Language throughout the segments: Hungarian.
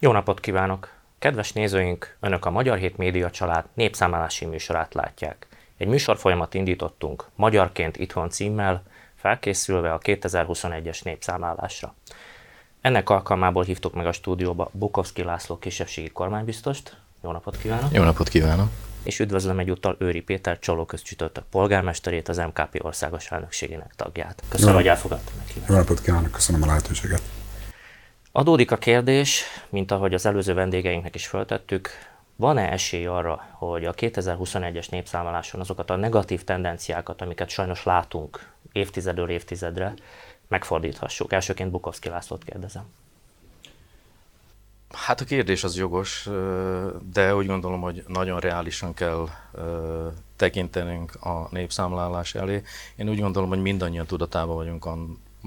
Jó napot kívánok! Kedves nézőink, Önök a Magyar Hét Média Család népszámlálási műsorát látják. Egy műsorfolyamat indítottunk Magyarként Itthon címmel, felkészülve a 2021-es népszámlálásra. Ennek alkalmából hívtuk meg a stúdióba Bukovszki László kisebbségi kormánybiztost. Jó napot kívánok! Jó napot kívánok! És üdvözlöm egyúttal Őri Péter Csoló közcsütörtök polgármesterét, az MKP országos elnökségének tagját. Köszönöm, Jó. hogy elfogadta meg. Jó napot kívánok, köszönöm a lehetőséget! Adódik a kérdés, mint ahogy az előző vendégeinknek is föltettük, van-e esély arra, hogy a 2021-es népszámláláson azokat a negatív tendenciákat, amiket sajnos látunk évtizedről évtizedre, megfordíthassuk? Elsőként Bukovszki Lászlót kérdezem. Hát a kérdés az jogos, de úgy gondolom, hogy nagyon reálisan kell tekintenünk a népszámlálás elé. Én úgy gondolom, hogy mindannyian tudatában vagyunk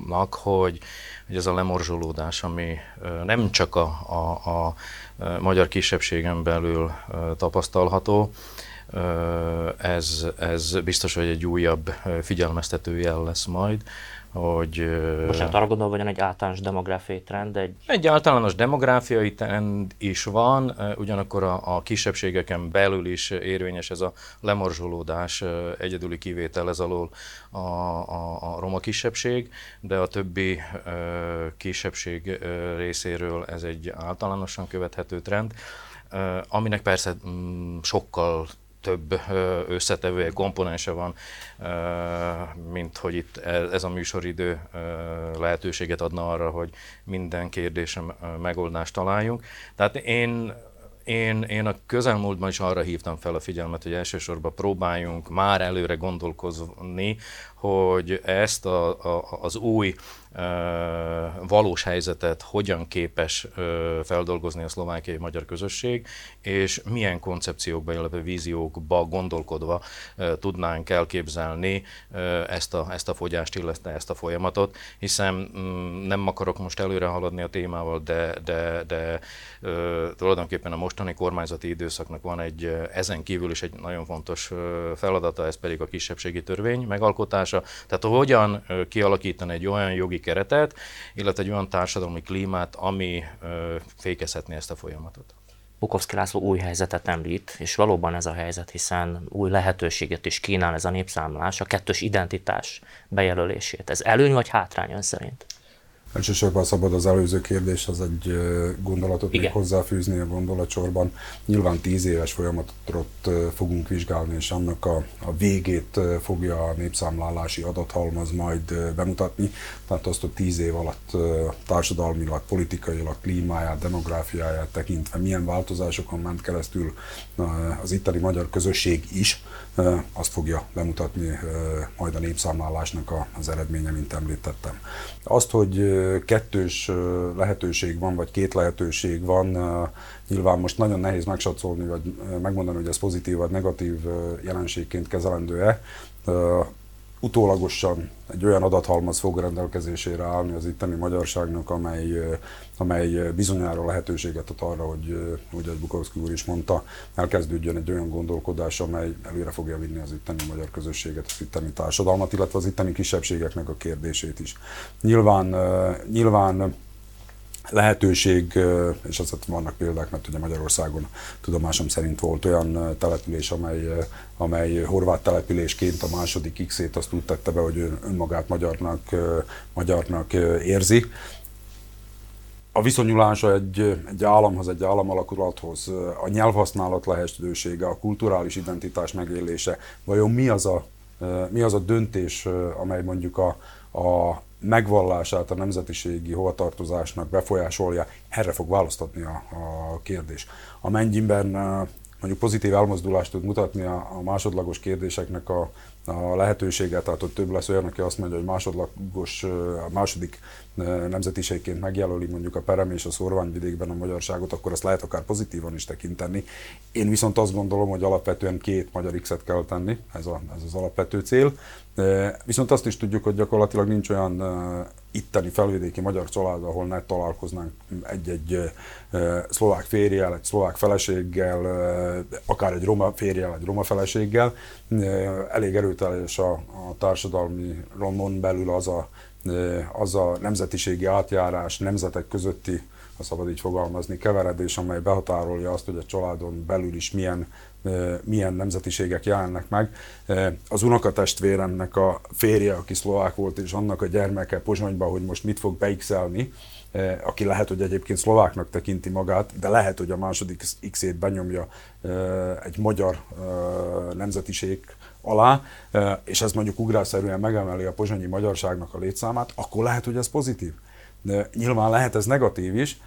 annak, hogy, hogy ez a lemorzsolódás, ami nem csak a, a, a magyar kisebbségen belül tapasztalható, ez, ez biztos, hogy egy újabb figyelmeztető jel lesz majd, hogy... Bocsánat, arra gondolom, hogy egy általános demográfiai trend? Egy... egy általános demográfiai trend is van, ugyanakkor a, a kisebbségeken belül is érvényes ez a lemorzsolódás, egyedüli kivétel ez alól a, a, a roma kisebbség, de a többi kisebbség részéről ez egy általánosan követhető trend, aminek persze mm, sokkal több összetevője, komponense van, mint hogy itt e, ez a műsoridő lehetőséget adna arra, hogy minden kérdésem megoldást találjunk. Tehát én én, én a közelmúltban is arra hívtam fel a figyelmet, hogy elsősorban próbáljunk már előre gondolkozni, hogy ezt a, a, az új valós helyzetet hogyan képes feldolgozni a szlovákiai magyar közösség, és milyen koncepciókba, illetve víziókba gondolkodva tudnánk elképzelni ezt a, ezt a fogyást, illetve ezt a folyamatot, hiszen mm, nem akarok most előre haladni a témával, de, de, de tulajdonképpen a mostani kormányzati időszaknak van egy ezen kívül is egy nagyon fontos feladata, ez pedig a kisebbségi törvény megalkotása. Tehát hogyan kialakítani egy olyan jogi keretet, illetve egy olyan társadalmi klímát, ami fékezhetné ezt a folyamatot. Bukovszki László új helyzetet említ, és valóban ez a helyzet, hiszen új lehetőséget is kínál ez a népszámlás, a kettős identitás bejelölését. Ez előny vagy hátrány ön szerint? Elsősorban szabad az előző kérdés, az egy gondolatot Igen. még hozzáfűzni a gondolatsorban. Nyilván tíz éves folyamatot fogunk vizsgálni, és annak a, a végét fogja a népszámlálási adathalmaz majd bemutatni. Tehát azt, hogy tíz év alatt társadalmilag, politikailag, klímáját, demográfiáját tekintve milyen változásokon ment keresztül az itteni magyar közösség is, azt fogja bemutatni majd a népszámlálásnak az eredménye, mint említettem. Azt, hogy kettős lehetőség van, vagy két lehetőség van, nyilván most nagyon nehéz megsatszolni, vagy megmondani, hogy ez pozitív vagy negatív jelenségként kezelendő-e utólagosan egy olyan adathalmaz fog rendelkezésére állni az itteni magyarságnak, amely, amely bizonyára lehetőséget ad arra, hogy, hogy egy Bukovszki úr is mondta, elkezdődjön egy olyan gondolkodás, amely előre fogja vinni az itteni magyar közösséget, az itteni társadalmat, illetve az itteni kisebbségeknek a kérdését is. Nyilván, nyilván lehetőség, és azért vannak példák, mert ugye Magyarországon tudomásom szerint volt olyan település, amely, amely horvát településként a második X-ét azt úgy tette be, hogy önmagát magyarnak, magyarnak érzi. A viszonyulása egy, egy államhoz, egy államalakulathoz, a nyelvhasználat lehetősége, a kulturális identitás megélése, vajon mi az a, mi az a döntés, amely mondjuk a, a megvallását a nemzetiségi hovatartozásnak befolyásolja, erre fog választatni a, a kérdés. Amennyiben mondjuk pozitív elmozdulást tud mutatni a, a másodlagos kérdéseknek a, a lehetőséget, tehát hogy több lesz olyan, aki azt mondja, hogy másodlagos, a második nemzetiségként megjelöli mondjuk a Perem és a Szorványvidékben a magyarságot, akkor azt lehet akár pozitívan is tekinteni. Én viszont azt gondolom, hogy alapvetően két magyar X-et kell tenni, ez, a, ez az alapvető cél. Viszont azt is tudjuk, hogy gyakorlatilag nincs olyan itteni felvidéki magyar család, ahol ne találkoznánk egy-egy szlovák férjel, egy szlovák feleséggel, akár egy roma férjel, egy roma feleséggel. Elég erőteljes a, a társadalmi romon belül az a, az a nemzetiségi átjárás, nemzetek közötti ha szabad így fogalmazni, keveredés, amely behatárolja azt, hogy a családon belül is milyen, milyen nemzetiségek jelennek meg. Az unokatestvéremnek a férje, aki szlovák volt, és annak a gyermeke Pozsonyban, hogy most mit fog beixelni, aki lehet, hogy egyébként szlováknak tekinti magát, de lehet, hogy a második X-ét benyomja egy magyar nemzetiség alá, és ez mondjuk ugrásszerűen megemeli a pozsonyi magyarságnak a létszámát, akkor lehet, hogy ez pozitív. De nyilván lehet ez negatív is,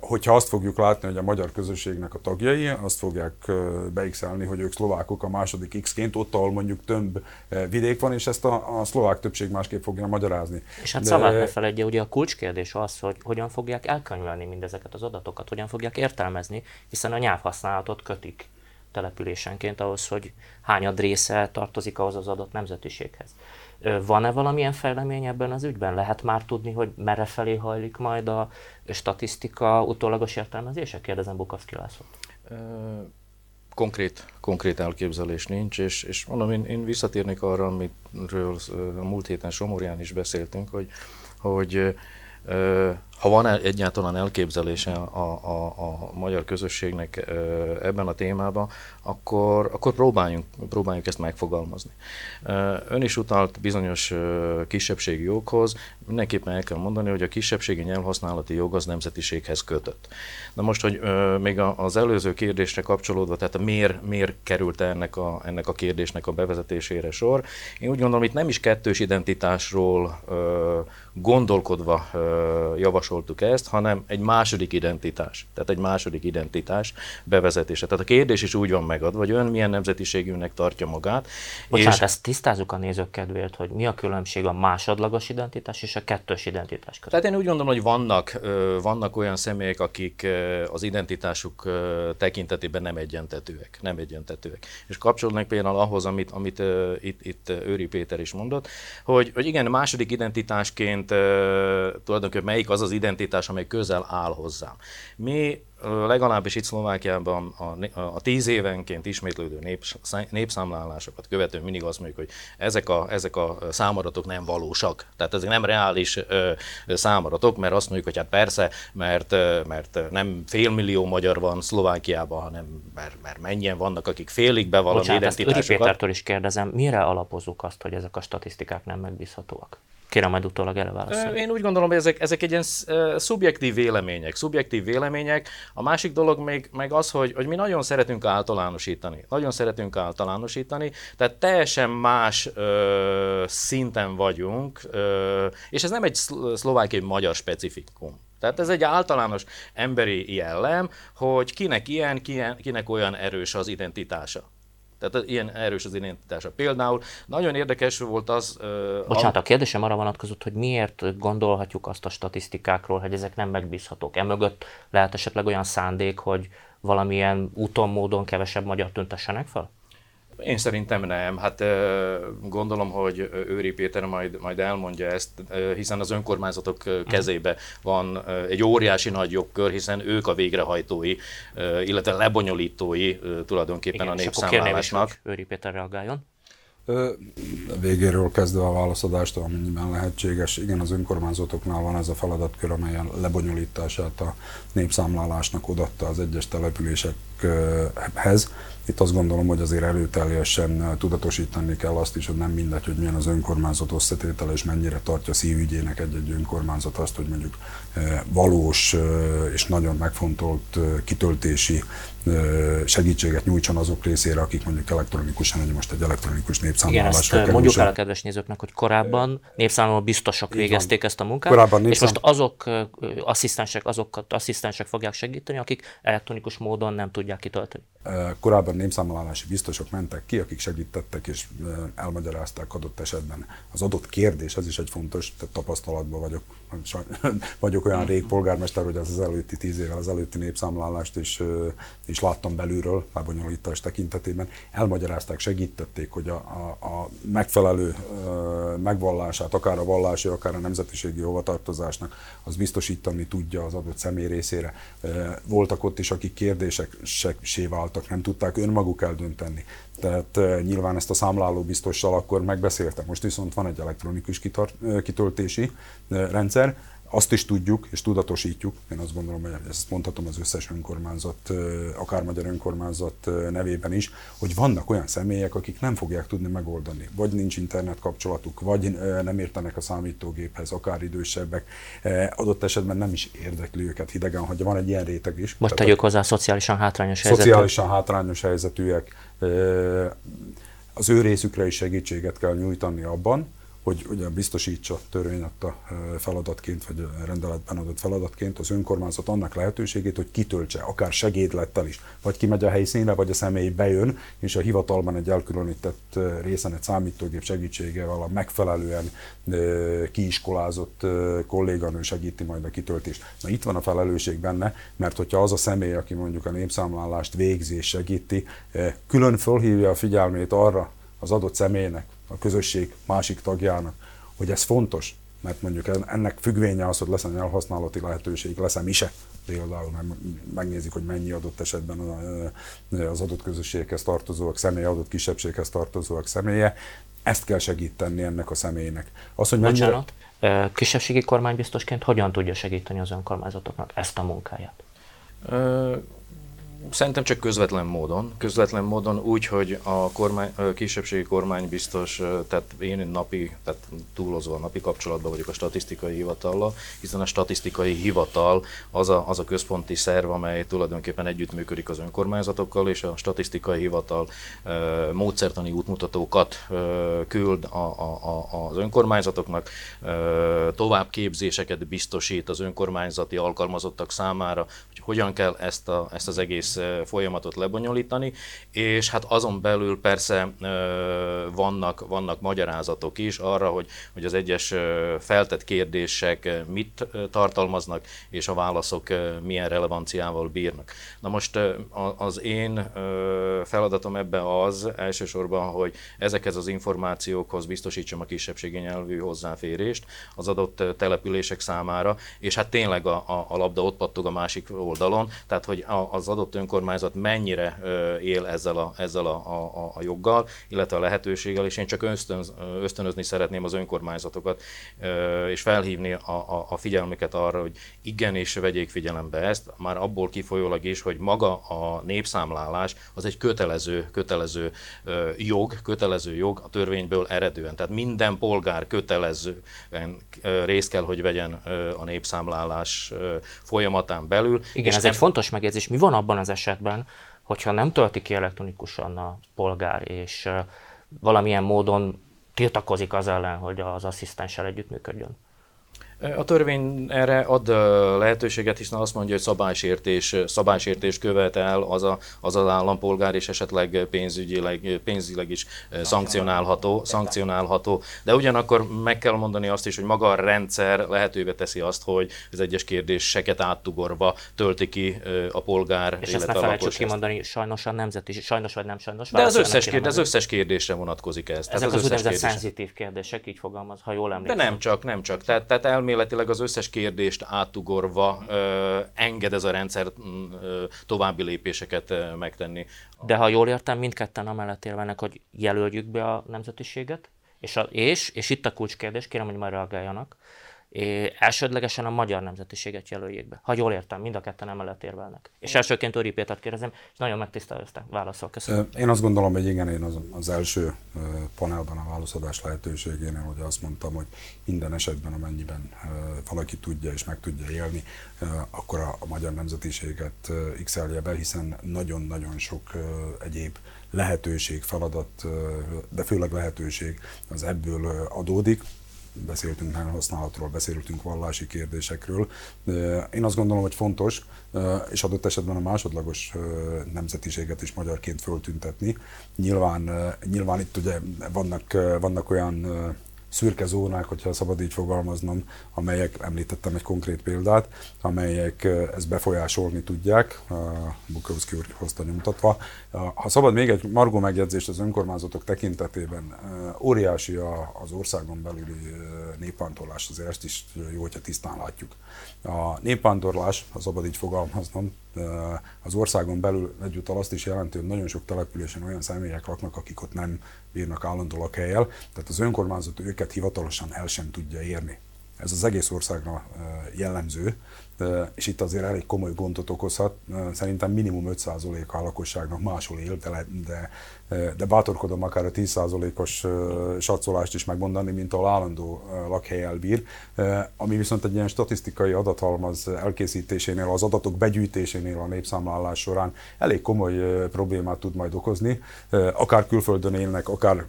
hogyha azt fogjuk látni, hogy a magyar közösségnek a tagjai azt fogják beixelni, hogy ők szlovákok a második X-ként, ott, ahol mondjuk több vidék van, és ezt a, a szlovák többség másképp fogja magyarázni. És hát De... szabad ne feledje, ugye a kulcskérdés az, hogy hogyan fogják elkönyvelni mindezeket az adatokat, hogyan fogják értelmezni, hiszen a nyelvhasználatot kötik településenként ahhoz, hogy hányad része tartozik ahhoz az adott nemzetiséghez. Van-e valamilyen fejlemény ebben az ügyben? Lehet már tudni, hogy merre felé hajlik majd a statisztika utólagos értelmezése? Kérdezem Bukaszki László. Konkrét, konkrét elképzelés nincs, és, és mondom, én, én visszatérnék arra, amiről a múlt héten Somorján is beszéltünk, hogy, hogy ha van egyáltalán elképzelése a, a, a magyar közösségnek ebben a témában, akkor, akkor próbáljunk, próbáljunk ezt megfogalmazni. Ön is utalt bizonyos kisebbségi joghoz, mindenképpen el kell mondani, hogy a kisebbségi nyelvhasználati jog az nemzetiséghez kötött. Na most, hogy még az előző kérdésre kapcsolódva, tehát miért, miért került ennek a, ennek a kérdésnek a bevezetésére sor, én úgy gondolom, itt nem is kettős identitásról gondolkodva javasoltuk ezt, hanem egy második identitás, tehát egy második identitás bevezetése. Tehát a kérdés is úgy van megadva, hogy ön milyen nemzetiségűnek tartja magát. Bocsánat, és... ezt tisztázzuk a nézők kedvéért, hogy mi a különbség a másodlagos identitás és a kettős identitás között. Tehát én úgy gondolom, hogy vannak, vannak olyan személyek, akik az identitásuk tekintetében nem egyentetőek. Nem egyentetőek. És kapcsolódnak például ahhoz, amit, amit itt, itt Őri Péter is mondott, hogy, hogy igen, második identitásként tulajdonképpen melyik az az identitás, amely közel áll hozzám. Mi legalábbis itt Szlovákiában a, a tíz évenként ismétlődő nép, népszámlálásokat követően mindig azt mondjuk, hogy ezek a, ezek a számadatok nem valósak. Tehát ezek nem reális ö, számadatok, mert azt mondjuk, hogy hát persze, mert, mert nem félmillió magyar van Szlovákiában, hanem mert, mert mennyien vannak, akik félig bevallom identitásokat. Ezt Pétertől is kérdezem, mire alapozunk azt, hogy ezek a statisztikák nem megbízhatóak? Kérem majd utólag erre válaszolni. Én úgy gondolom, hogy ezek, ezek egy ilyen szubjektív vélemények. Szubjektív vélemények. A másik dolog még, meg az, hogy, hogy mi nagyon szeretünk általánosítani. Nagyon szeretünk általánosítani, tehát teljesen más ö, szinten vagyunk, ö, és ez nem egy szlovákiai magyar specifikum. Tehát ez egy általános emberi jellem, hogy kinek ilyen, kinek olyan erős az identitása. Tehát ilyen erős az identitása. Például nagyon érdekes volt az... Bocsánat, a kérdésem arra vonatkozott, hogy miért gondolhatjuk azt a statisztikákról, hogy ezek nem megbízhatók. Emögött lehet esetleg olyan szándék, hogy valamilyen úton, módon kevesebb magyar tüntessenek fel? Én szerintem nem. Hát gondolom, hogy Őri Péter majd, majd elmondja ezt, hiszen az önkormányzatok kezébe van egy óriási nagy jogkör, hiszen ők a végrehajtói, illetve lebonyolítói tulajdonképpen Igen, a népszámlálásnak. Őri Péter reagáljon. Végéről kezdve a válaszadást, amennyiben lehetséges. Igen, az önkormányzatoknál van ez a feladatkör, amelyen lebonyolítását a népszámlálásnak odatta az egyes településekhez. Itt azt gondolom, hogy azért előteljesen tudatosítani kell azt is, hogy nem mindegy, hogy milyen az önkormányzat összetétele, és mennyire tartja szívügyének egy-egy önkormányzat azt, hogy mondjuk valós és nagyon megfontolt kitöltési segítséget nyújtson azok részére, akik mondjuk elektronikusan, hogy most egy elektronikus népszámlálásra Igen, ezt mondjuk el a kedves nézőknek, hogy korábban népszámláló biztosok végezték ezt a munkát, korábban népszám... és most azok asszisztensek, azokat asszisztensek fogják segíteni, akik elektronikus módon nem tudják kitölteni. Korábban népszámlálási biztosok mentek ki, akik segítettek és elmagyarázták adott esetben. Az adott kérdés, ez is egy fontos, tehát tapasztalatban vagyok, vagyok olyan rég polgármester, hogy az, az előtti tíz évvel az előtti népszámlálást is, is láttam belülről, lebonyolítás tekintetében, elmagyarázták, segítették, hogy a, a, a megfelelő megvallását, akár a vallási, akár a nemzetiségi hovatartozásnak, az biztosítani tudja az adott személy részére. Voltak ott is, akik kérdések se váltak, nem tudták önmaguk eldönteni. Tehát nyilván ezt a számláló biztossal akkor megbeszéltem. Most viszont van egy elektronikus kitart, kitöltési rendszer, azt is tudjuk és tudatosítjuk, én azt gondolom, hogy ezt mondhatom az összes önkormányzat, akár magyar önkormányzat nevében is, hogy vannak olyan személyek, akik nem fogják tudni megoldani. Vagy nincs internet kapcsolatuk, vagy nem értenek a számítógéphez, akár idősebbek. Adott esetben nem is érdekli őket hidegen, hogy van egy ilyen réteg is. Most tegyük hozzá szociálisan hátrányos helyzetű. Szociálisan hátrányos helyzetűek. Az ő részükre is segítséget kell nyújtani abban, hogy ugye biztosítsa törvény adta feladatként, vagy rendeletben adott feladatként az önkormányzat annak lehetőségét, hogy kitöltse, akár segédlettel is, vagy kimegy a helyszínre, vagy a személy bejön, és a hivatalban egy elkülönített részen egy számítógép segítségével a megfelelően kiiskolázott kolléganő segíti majd a kitöltést. Na itt van a felelősség benne, mert hogyha az a személy, aki mondjuk a népszámlálást végzi és segíti, külön fölhívja a figyelmét arra az adott személynek, a közösség másik tagjának, hogy ez fontos, mert mondjuk ennek függvénye az, hogy lesz egy elhasználati lehetőség, lesz-e mise, például, mert megnézik, hogy mennyi adott esetben az adott közösséghez tartozóak személye, adott kisebbséghez tartozóak személye, ezt kell segíteni ennek a személynek. Az, hogy mennyire... Bocsánat, kisebbségi kormánybiztosként hogyan tudja segíteni az önkormányzatoknak ezt a munkáját? Szerintem csak közvetlen módon. Közvetlen módon úgy, hogy a, kormány, a kisebbségi kormány biztos, tehát én napi, tehát túlozva napi kapcsolatban vagyok a statisztikai hivatallal, hiszen a statisztikai hivatal az a, az a központi szerv, amely tulajdonképpen együttműködik az önkormányzatokkal, és a statisztikai hivatal e, módszertani útmutatókat e, küld a, a, a, az önkormányzatoknak, e, továbbképzéseket biztosít az önkormányzati alkalmazottak számára, hogyan kell ezt, a, ezt az egész folyamatot lebonyolítani, és hát azon belül persze vannak, vannak magyarázatok is arra, hogy, hogy az egyes feltett kérdések mit tartalmaznak, és a válaszok milyen relevanciával bírnak. Na most az én feladatom ebben az elsősorban, hogy ezekhez az információkhoz biztosítsam a kisebbségi nyelvű hozzáférést az adott települések számára, és hát tényleg a, a, a labda ott pattog a másik oldalon, tehát hogy az adott önkormányzat mennyire él ezzel a, ezzel a, a, a joggal, illetve a lehetőséggel, és én csak ösztönz, ösztönözni szeretném az önkormányzatokat, és felhívni a, a, a figyelmüket arra, hogy igenis vegyék figyelembe ezt, már abból kifolyólag is, hogy maga a népszámlálás az egy kötelező, kötelező jog, kötelező jog a törvényből eredően. Tehát minden polgár kötelező részt kell, hogy vegyen a népszámlálás folyamatán belül. Igen, ez nem... egy fontos megjegyzés. Mi van abban az esetben, hogyha nem tölti ki elektronikusan a polgár, és valamilyen módon tiltakozik az ellen, hogy az asszisztenssel együttműködjön. A törvény erre ad lehetőséget, hiszen azt mondja, hogy szabálysértés, szabálysértés követ el az, a, az az állampolgár, és esetleg pénzügyileg, pénzileg is szankcionálható, szankcionálható. De ugyanakkor meg kell mondani azt is, hogy maga a rendszer lehetővé teszi azt, hogy az egyes kérdéseket áttugorva tölti ki a polgár, és ezt ne felejtsük kimondani, sajnos a nemzeti, sajnos vagy nem sajnos. De az összes, kérdés, az összes kérdésre vonatkozik ez. Ezek az, az úgynevezett szenzitív kérdések, így fogalmaz, ha jól emlékszem. De nem csak, nem csak. Tehát, tehát elméletileg az összes kérdést átugorva ö, enged ez a rendszer ö, további lépéseket megtenni. De ha jól értem, mindketten amellett érvelnek, hogy jelöljük be a nemzetiséget, és, a, és, és itt a kulcskérdés, kérem, hogy majd reagáljanak, É, elsődlegesen a magyar nemzetiséget jelöljék be. Ha jól értem, mind a ketten emellett érvelnek. És elsőként Öri Pétert kérdezem, és nagyon megtisztelőztem válaszol. Köszönöm. Én azt gondolom, hogy igen, én az, az első panelban a válaszadás lehetőségénél, hogy azt mondtam, hogy minden esetben, amennyiben valaki tudja és meg tudja élni, akkor a, a magyar nemzetiséget x be, hiszen nagyon-nagyon sok egyéb lehetőség, feladat, de főleg lehetőség az ebből adódik beszéltünk használatról, beszéltünk vallási kérdésekről. Én azt gondolom, hogy fontos, és adott esetben a másodlagos nemzetiséget is magyarként föltüntetni. Nyilván, nyilván itt ugye vannak, vannak olyan szürke zónák, hogyha szabad így fogalmaznom, amelyek, említettem egy konkrét példát, amelyek ezt befolyásolni tudják, Bukowski úr hozta nyomtatva. Ha szabad még egy margó megjegyzést az önkormányzatok tekintetében, óriási az országon belüli népvándorlás, azért ezt is jó, hogyha tisztán látjuk. A népvándorlás, ha szabad így fogalmaznom, az országon belül egyúttal azt is jelenti, hogy nagyon sok településen olyan személyek laknak, akik ott nem bírnak állandó lakhelyel, tehát az önkormányzat őket hivatalosan el sem tudja érni. Ez az egész országra jellemző, és itt azért elég komoly gondot okozhat. Szerintem minimum 5% a lakosságnak máshol él, de, de, de bátorkodom akár a 10%-os satszolást is megmondani, mint ahol állandó lakhely elbír, ami viszont egy ilyen statisztikai adathalmaz elkészítésénél, az adatok begyűjtésénél a népszámlálás során elég komoly problémát tud majd okozni, akár külföldön élnek, akár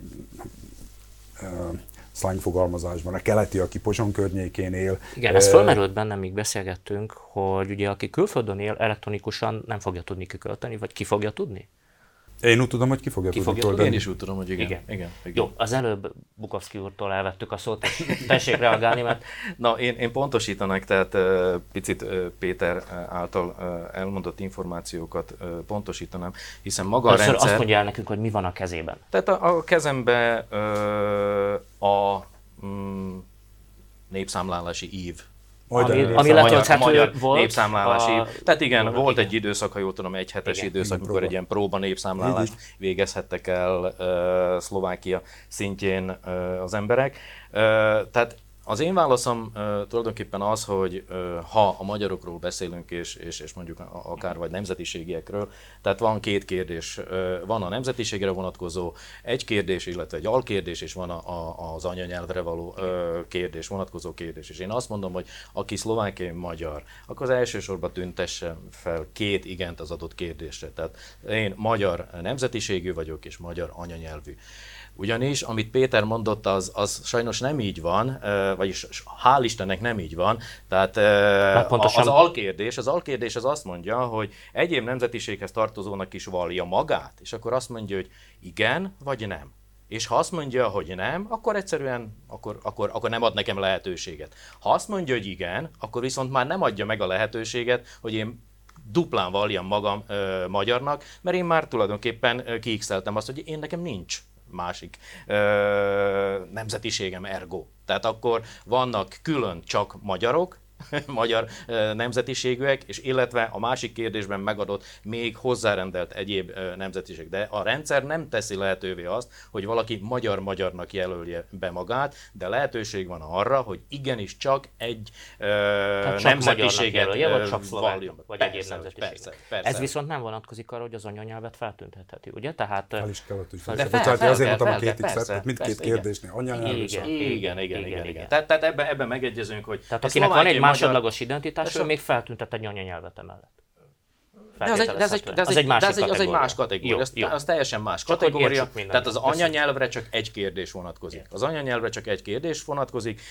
slang fogalmazásban, a keleti, aki Pozson környékén él. Igen, ez fölmerült bennem, míg beszélgettünk, hogy ugye aki külföldön él, elektronikusan nem fogja tudni kikölteni, vagy ki fogja tudni? Én úgy tudom, hogy ki fogja ki tudni fogja Én is úgy tudom, hogy igen. Igen. igen, igen. Jó, az előbb Bukowski úrtól elvettük a szót, tessék reagálni, mert... Na, én, én pontosítanak, tehát picit Péter által elmondott információkat pontosítanám, hiszen maga Először a rendszer... azt mondja el nekünk, hogy mi van a kezében. Tehát a, a kezembe a mm, népszámlálási ív ami, ami letölthető magyar volt. Népszámlálási. A... Tehát igen, a... volt egy időszak, ha jól tudom, egy hetes igen, időszak, igen, amikor egy ilyen próba népszámlálást végezhettek el uh, Szlovákia szintjén uh, az emberek. Uh, tehát az én válaszom uh, tulajdonképpen az, hogy uh, ha a magyarokról beszélünk, és, és, és mondjuk akár vagy nemzetiségiekről, tehát van két kérdés. Uh, van a nemzetiségre vonatkozó egy kérdés, illetve egy alkérdés, és van a, a, az anyanyelvre való uh, kérdés, vonatkozó kérdés. És én azt mondom, hogy aki szlovákiai magyar, akkor az elsősorban tüntesse fel két igent az adott kérdésre. Tehát én magyar nemzetiségű vagyok, és magyar anyanyelvű. Ugyanis, amit Péter mondott, az, az sajnos nem így van, vagyis hál' Istennek nem így van. Tehát pontosan... az alkérdés, az alkérdés az azt mondja, hogy egyéb nemzetiséghez tartozónak is valja magát, és akkor azt mondja, hogy igen vagy nem. És ha azt mondja, hogy nem, akkor egyszerűen akkor, akkor, akkor nem ad nekem lehetőséget. Ha azt mondja, hogy igen, akkor viszont már nem adja meg a lehetőséget, hogy én duplán valjam magam ö, magyarnak, mert én már tulajdonképpen kiixeltem azt, hogy én nekem nincs másik ö, nemzetiségem ergo. Tehát akkor vannak külön csak magyarok, magyar nemzetiségűek, és illetve a másik kérdésben megadott még hozzárendelt egyéb nemzetiség. De a rendszer nem teszi lehetővé azt, hogy valaki magyar-magyarnak jelölje be magát, de lehetőség van arra, hogy igenis csak egy Tehát csak nemzetiséget jelölje, vagy csak szlovák, vagy persze, egyéb nemzetiség. Persze, persze. Ez viszont nem vonatkozik arra, hogy az anyanyelvet feltüntetheti, ugye? Tehát... Fel is kellett, hogy fel, fel, fel, azért mondtam a két x mindkét kérdésnél, anyanyelv igen, igen, igen, igen, igen. Tehát ebben megegyezünk, hogy Tehát akinek van egy másodlagos identitás, ő még feltüntett egy anyanyelvet emellett. De az egy, de az egy, de az, az egy, másik de egy, az egy más kategória, jó, az, jó. az teljesen más csak kategória. Tehát az anyanyelvre csak egy kérdés vonatkozik. Az anyanyelvre csak egy kérdés vonatkozik,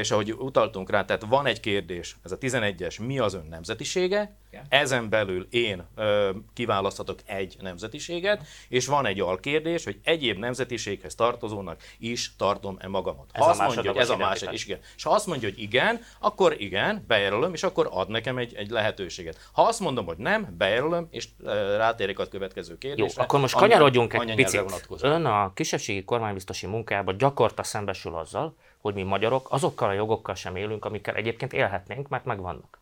és ahogy utaltunk rá, tehát van egy kérdés, ez a 11-es, mi az ön nemzetisége, ezen belül én ö, kiválaszthatok egy nemzetiséget, és van egy alkérdés, hogy egyéb nemzetiséghez tartozónak is tartom-e magamat. Ha ez azt mondja, hogy ez a másik, és igen. És ha azt mondja, hogy igen, akkor igen, bejelölöm, és akkor ad nekem egy, egy lehetőséget. Ha azt mondom, hogy nem, bejelölöm, és rátérek a következő kérdésre. Jó, akkor most kanyarodjunk egy picit. Ön a kisebbségi kormánybiztosi munkájában gyakorta szembesül azzal, hogy mi magyarok azokkal a jogokkal sem élünk, amikkel egyébként élhetnénk, mert megvannak.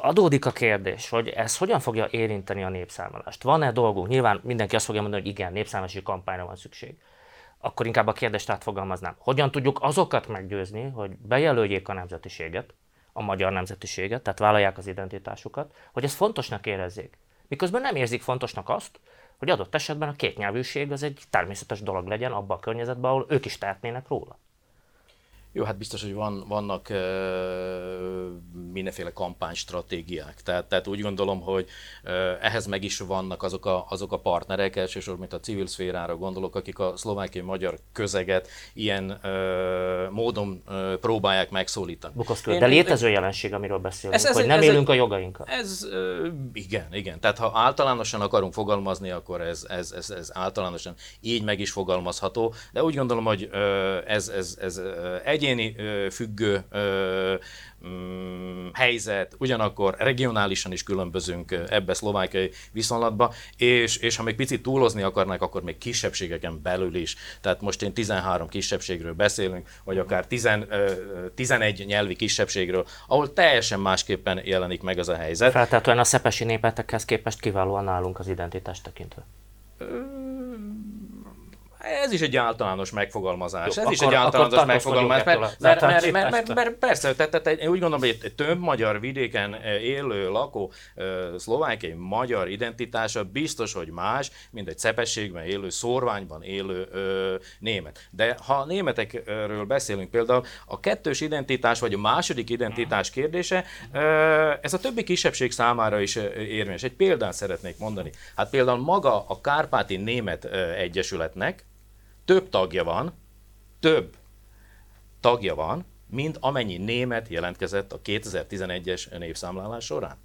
Adódik a kérdés, hogy ez hogyan fogja érinteni a népszámolást. Van-e dolgunk? Nyilván mindenki azt fogja mondani, hogy igen, népszámolási kampányra van szükség. Akkor inkább a kérdést átfogalmaznám. Hogyan tudjuk azokat meggyőzni, hogy bejelöljék a nemzetiséget, a magyar nemzetiséget, tehát vállalják az identitásukat, hogy ezt fontosnak érezzék. Miközben nem érzik fontosnak azt, hogy adott esetben a kétnyelvűség az egy természetes dolog legyen abban a környezetben, ahol ők is tehetnének róla. Jó, hát biztos, hogy van, vannak uh, mindenféle kampánystratégiák. Tehát, tehát úgy gondolom, hogy uh, ehhez meg is vannak azok a, azok a partnerek, elsősorban, mint a civil szférára gondolok, akik a szlovákiai magyar közeget ilyen uh, módon uh, próbálják megszólítani. Bukasztól, de létező jelenség, amiről beszélünk, ez, ez, hogy nem ez élünk egy, a jogainkkal. Ez uh, igen, igen. Tehát ha általánosan akarunk fogalmazni, akkor ez, ez, ez, ez általánosan így meg is fogalmazható, de úgy gondolom, hogy uh, ez, ez, ez egy egyéni függő mm, helyzet, ugyanakkor regionálisan is különbözünk ebbe szlovákiai viszonylatba, és, és ha még picit túlozni akarnak, akkor még kisebbségeken belül is. Tehát most én 13 kisebbségről beszélünk, vagy akár 10, 11 nyelvi kisebbségről, ahol teljesen másképpen jelenik meg az a helyzet. Feltétlenül a szepesi népetekhez képest kiválóan állunk az identitást tekintve Ez is egy általános megfogalmazás. Jó, ez akkor, is egy általános megfogalmazás. Mert, mert, mert, mert, mert, mert persze, tehát, tehát én úgy gondolom, hogy egy több magyar vidéken élő, lakó szlovákiai magyar identitása biztos, hogy más, mint egy szepességben élő, szorványban élő ö, német. De ha németekről beszélünk, például a kettős identitás, vagy a második identitás kérdése, ö, ez a többi kisebbség számára is érvényes. Egy példát szeretnék mondani. Hát például maga a Kárpáti Német Egyesületnek, több tagja van, több tagja van, mint amennyi német jelentkezett a 2011-es népszámlálás során.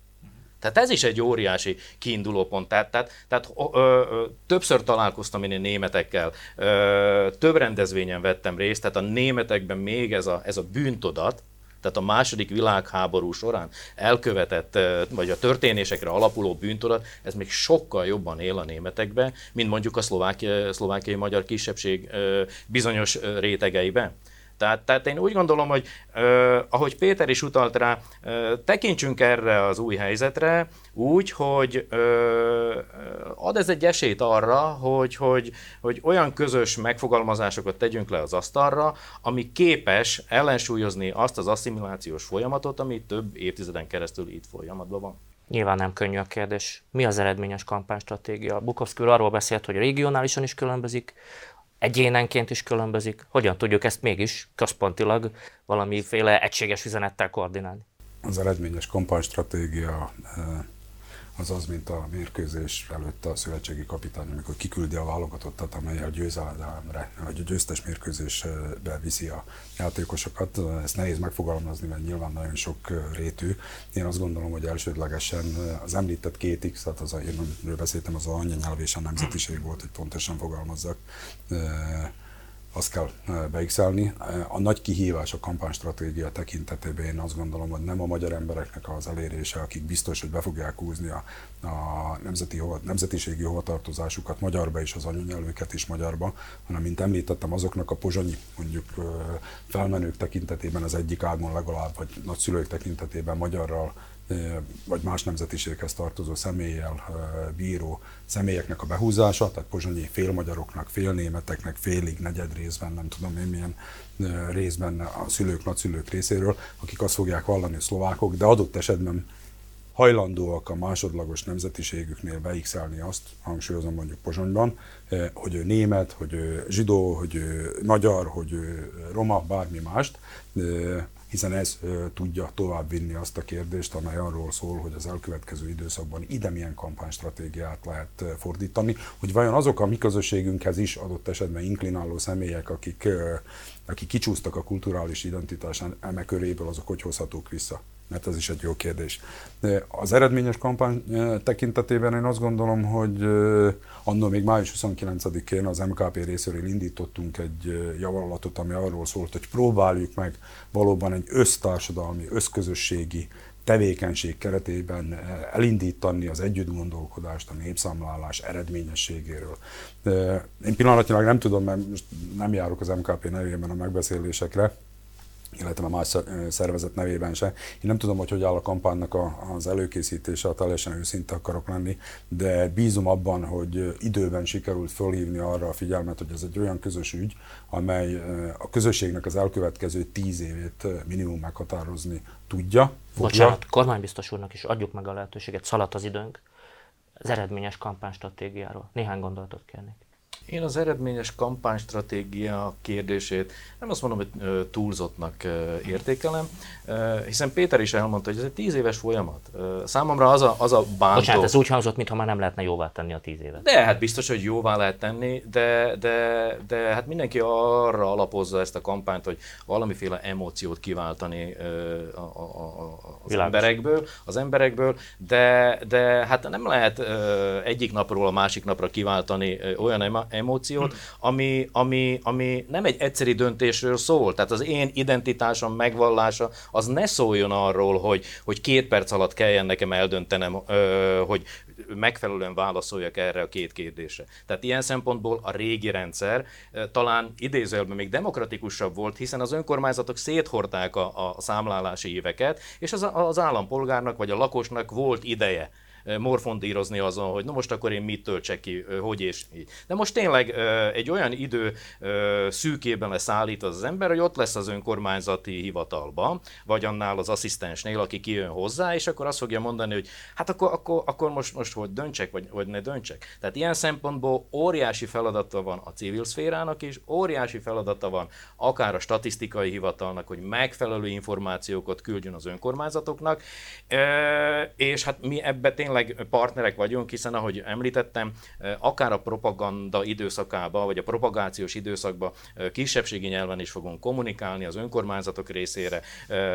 Tehát ez is egy óriási kiinduló pont. Tehát, tehát, tehát ö, ö, többször találkoztam én németekkel, ö, több rendezvényen vettem részt, tehát a németekben még ez a, ez a bűntodat, tehát a második világháború során elkövetett, vagy a történésekre alapuló bűntudat, ez még sokkal jobban él a németekben, mint mondjuk a szlovákiai, szlovákiai magyar kisebbség bizonyos rétegeiben. Tehát, tehát én úgy gondolom, hogy uh, ahogy Péter is utalt rá, uh, tekintsünk erre az új helyzetre úgy, hogy uh, ad ez egy esélyt arra, hogy, hogy, hogy olyan közös megfogalmazásokat tegyünk le az asztalra, ami képes ellensúlyozni azt az asszimilációs folyamatot, ami több évtizeden keresztül itt folyamatban van. Nyilván nem könnyű a kérdés. Mi az eredményes kampánystratégia? Bukovszki arról beszélt, hogy regionálisan is különbözik, egyénenként is különbözik. Hogyan tudjuk ezt mégis központilag valamiféle egységes üzenettel koordinálni? Az eredményes kampánystratégia eh, az az, mint a mérkőzés előtt a szövetségi kapitány, amikor kiküldi a válogatottat, amely a győzelemre, vagy a győztes mérkőzésbe viszi a játékosokat. Ezt nehéz megfogalmazni, mert nyilván nagyon sok rétű. Én azt gondolom, hogy elsődlegesen az említett két X, tehát az, én beszéltem, az a anyanyelv és a nemzetiség volt, hogy pontosan fogalmazzak azt kell beixelni. A nagy kihívás a kampánystratégia tekintetében én azt gondolom, hogy nem a magyar embereknek az elérése, akik biztos, hogy be fogják húzni a, a nemzeti, nemzetiségi hovatartozásukat magyarba és az anyanyelvüket is magyarba, hanem mint említettem, azoknak a pozsonyi mondjuk felmenők tekintetében az egyik álmon legalább, vagy nagyszülők tekintetében magyarral vagy más nemzetiséghez tartozó személlyel bíró személyeknek a behúzása, tehát pozsonyi félmagyaroknak, félnémeteknek, félig, negyed részben, nem tudom én milyen részben a szülők, nagyszülők részéről, akik azt fogják vallani a szlovákok, de adott esetben hajlandóak a másodlagos nemzetiségüknél beixelni azt, hangsúlyozom mondjuk Pozsonyban, hogy ő német, hogy ő zsidó, hogy ő magyar, hogy ő roma, bármi mást, hiszen ez tudja továbbvinni azt a kérdést, amely arról szól, hogy az elkövetkező időszakban ide milyen kampánystratégiát lehet fordítani, hogy vajon azok a mi közösségünkhez is adott esetben inklináló személyek, akik, akik kicsúsztak a kulturális identitás eme köréből, azok hogy hozhatók vissza mert ez is egy jó kérdés. Az eredményes kampány tekintetében én azt gondolom, hogy annól még május 29-én az MKP részéről indítottunk egy javallatot, ami arról szólt, hogy próbáljuk meg valóban egy össztársadalmi, összközösségi tevékenység keretében elindítani az együttgondolkodást a népszámlálás eredményességéről. Én pillanatnyilag nem tudom, mert most nem járok az MKP nevében a megbeszélésekre, illetve más szervezet nevében se. Én nem tudom, hogy hogy áll a kampánynak az előkészítése, ha teljesen őszinte akarok lenni, de bízom abban, hogy időben sikerült fölhívni arra a figyelmet, hogy ez egy olyan közös ügy, amely a közösségnek az elkövetkező tíz évét minimum meghatározni tudja. Fogja. Bocsánat, kormánybiztos úrnak is adjuk meg a lehetőséget, szaladt az időnk az eredményes kampánystratégiáról. Néhány gondolatot kérnék. Én az eredményes kampánystratégia kérdését nem azt mondom, hogy túlzottnak értékelem, hiszen Péter is elmondta, hogy ez egy tíz éves folyamat. Számomra az a, az a bántó... Bocsánat, ez úgy hangzott, mintha már nem lehetne jóvá tenni a tíz évet. De hát biztos, hogy jóvá lehet tenni, de, de, de hát mindenki arra alapozza ezt a kampányt, hogy valamiféle emóciót kiváltani a, a, a, az emberekből, az emberekből, de, de hát nem lehet egyik napról a másik napra kiváltani olyan emóciót, ami, ami, ami nem egy egyszeri döntésről szól. Tehát az én identitásom megvallása az ne szóljon arról, hogy, hogy két perc alatt kelljen nekem eldöntenem, hogy megfelelően válaszoljak erre a két kérdésre. Tehát ilyen szempontból a régi rendszer talán idézőjelben még demokratikusabb volt, hiszen az önkormányzatok széthordták a, a számlálási éveket, és az, az állampolgárnak vagy a lakosnak volt ideje morfondírozni azon, hogy na most akkor én mit töltsek ki, hogy és így. De most tényleg egy olyan idő szűkében lesz állít az ember, hogy ott lesz az önkormányzati hivatalban, vagy annál az asszisztensnél, aki kijön hozzá, és akkor azt fogja mondani, hogy hát akkor, akkor, akkor most, most hogy döntsek, vagy, vagy ne döntsek. Tehát ilyen szempontból óriási feladata van a civil szférának is, óriási feladata van akár a statisztikai hivatalnak, hogy megfelelő információkat küldjön az önkormányzatoknak, és hát mi ebbe tényleg partnerek vagyunk, hiszen ahogy említettem, akár a propaganda időszakában, vagy a propagációs időszakban kisebbségi nyelven is fogunk kommunikálni az önkormányzatok részére,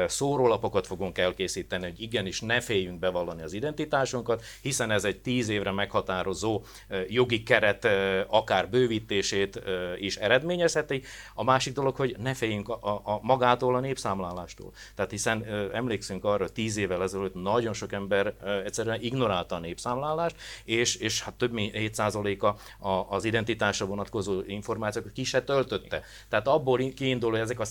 szórólapokat fogunk elkészíteni, hogy igenis ne féljünk bevallani az identitásunkat, hiszen ez egy tíz évre meghatározó jogi keret akár bővítését is eredményezheti. A másik dolog, hogy ne féljünk a, a, magától a népszámlálástól. Tehát hiszen emlékszünk arra, tíz évvel ezelőtt nagyon sok ember egyszerűen ignorálta a népszámlálást, és, és hát több mint 7%-a az identitásra vonatkozó információkat ki se töltötte. Tehát abból kiindul, hogy ezek a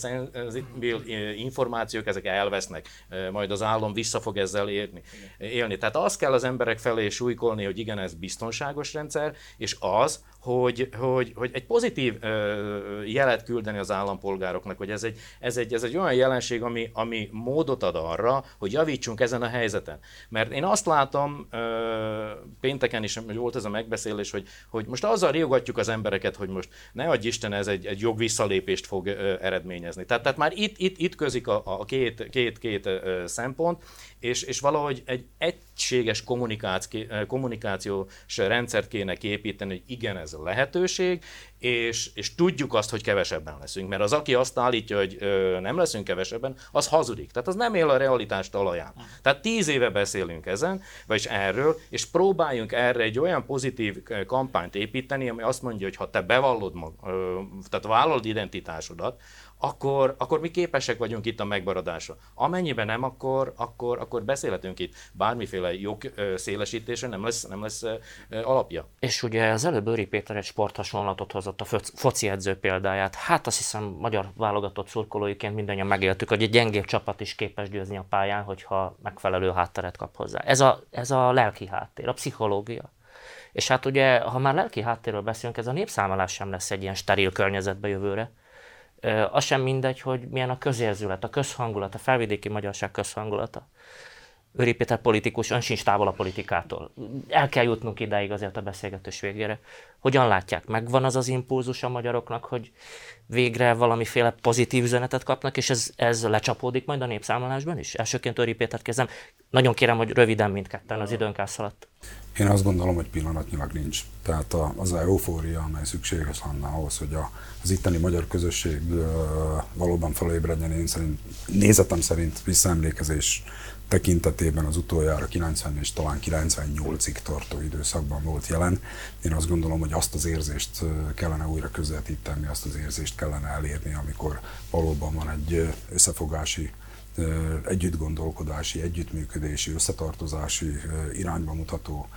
információk, ezek elvesznek, majd az állam vissza fog ezzel érni, élni. Tehát azt kell az emberek felé súlykolni, hogy igen, ez biztonságos rendszer, és az, hogy, hogy, hogy egy pozitív ö, jelet küldeni az állampolgároknak, hogy ez egy, ez egy, ez egy olyan jelenség, ami, ami módot ad arra, hogy javítsunk ezen a helyzeten. Mert én azt látom, ö, pénteken is volt ez a megbeszélés, hogy, hogy most azzal riogatjuk az embereket, hogy most ne adj Isten, ez egy, egy jogvisszalépést fog ö, eredményezni. Tehát, tehát már itt, itt, itt közik a, a két, két, két ö, szempont, és, és valahogy egy egységes kommunikációs rendszert kéne képíteni, hogy igen, ez a lehetőség, és, és tudjuk azt, hogy kevesebben leszünk. Mert az, aki azt állítja, hogy ö, nem leszünk kevesebben, az hazudik. Tehát az nem él a realitást talaján. Tehát tíz éve beszélünk ezen, vagyis erről, és próbáljunk erre egy olyan pozitív kampányt építeni, ami azt mondja, hogy ha te bevallod, mag, ö, tehát vállalod identitásodat, akkor, akkor mi képesek vagyunk itt a megmaradásra. Amennyiben nem, akkor, akkor, akkor beszélhetünk itt bármiféle jog szélesítésre, nem lesz, nem lesz alapja. És ugye az előbb Őri Péter egy sporthasonlatot hozott a foci edző példáját. Hát azt hiszem, magyar válogatott szurkolóiként mindannyian megéltük, hogy egy gyengébb csapat is képes győzni a pályán, hogyha megfelelő hátteret kap hozzá. Ez a, ez a lelki háttér, a pszichológia. És hát ugye, ha már lelki háttérről beszélünk, ez a népszámolás sem lesz egy ilyen steril környezetbe jövőre az sem mindegy, hogy milyen a közérzület, a közhangulat, a felvidéki magyarság közhangulata. Őri Péter politikus, ön sincs távol a politikától. El kell jutnunk ideig azért a beszélgetős végére. Hogyan látják? Megvan az az impulzus a magyaroknak, hogy végre valamiféle pozitív üzenetet kapnak, és ez, ez lecsapódik majd a népszámolásban is? Elsőként Őri Pétert kezdem. Nagyon kérem, hogy röviden mindketten az időnk elszaladt. Én azt gondolom, hogy pillanatnyilag nincs. Tehát az a eufória, amely szükséges lenne ahhoz, hogy a, az itteni magyar közösség valóban felébredjen, én szerint, nézetem szerint visszaemlékezés tekintetében az utoljára 90 és talán 98-ig tartó időszakban volt jelen. Én azt gondolom, hogy azt az érzést kellene újra közvetíteni, azt az érzést kellene elérni, amikor valóban van egy összefogási együttgondolkodási, együttműködési, összetartozási irányba mutató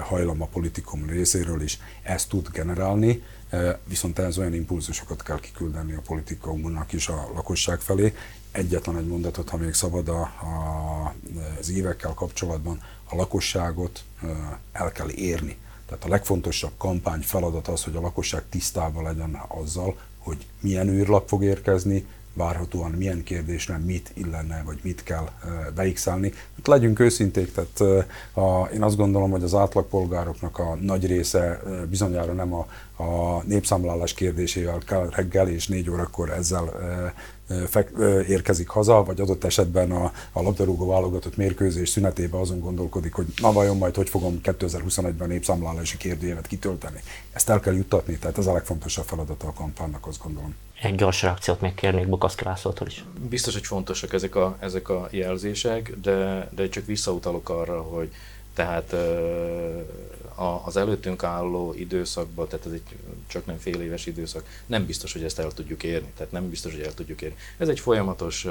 hajlam a politikum részéről is ezt tud generálni, viszont ez olyan impulzusokat kell kiküldeni a politikumnak is a lakosság felé. Egyetlen egy mondatot, ha még szabad a, a, az évekkel kapcsolatban, a lakosságot el kell érni. Tehát a legfontosabb kampány feladat az, hogy a lakosság tisztában legyen azzal, hogy milyen űrlap fog érkezni, várhatóan milyen kérdésre mit illene, vagy mit kell beixelni. Hát legyünk őszinték, tehát a, én azt gondolom, hogy az átlagpolgároknak a nagy része bizonyára nem a, a népszámlálás kérdésével kell reggel és négy órakor ezzel érkezik haza, vagy adott esetben a, a labdarúgó válogatott mérkőzés szünetében azon gondolkodik, hogy na vajon majd hogy fogom 2021-ben a népszámlálási kérdőjévet kitölteni. Ezt el kell juttatni, tehát ez a legfontosabb feladata a kampánynak, azt gondolom. Egy gyors reakciót még kérnék Bukaszki Lászlótól is. Biztos, hogy fontosak ezek a, ezek a jelzések, de, de csak visszautalok arra, hogy tehát az előttünk álló időszakban, tehát ez egy csak nem fél éves időszak, nem biztos, hogy ezt el tudjuk érni, tehát nem biztos, hogy el tudjuk érni. Ez egy folyamatos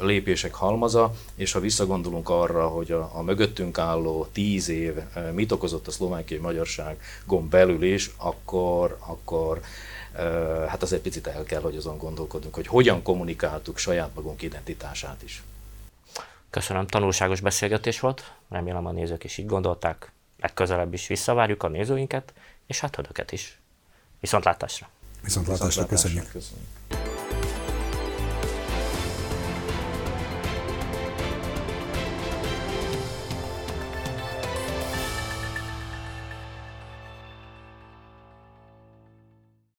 lépések halmaza, és ha visszagondolunk arra, hogy a, a mögöttünk álló tíz év mit okozott a szlovákiai magyarságon belül is, akkor, akkor hát az egy picit el kell, hogy azon gondolkodunk, hogy hogyan kommunikáltuk saját magunk identitását is. Köszönöm, tanulságos beszélgetés volt, remélem a nézők is így gondolták. Legközelebb is visszavárjuk a nézőinket, és hát önöket is. Viszontlátásra! Viszontlátásra, köszönjük! köszönjük.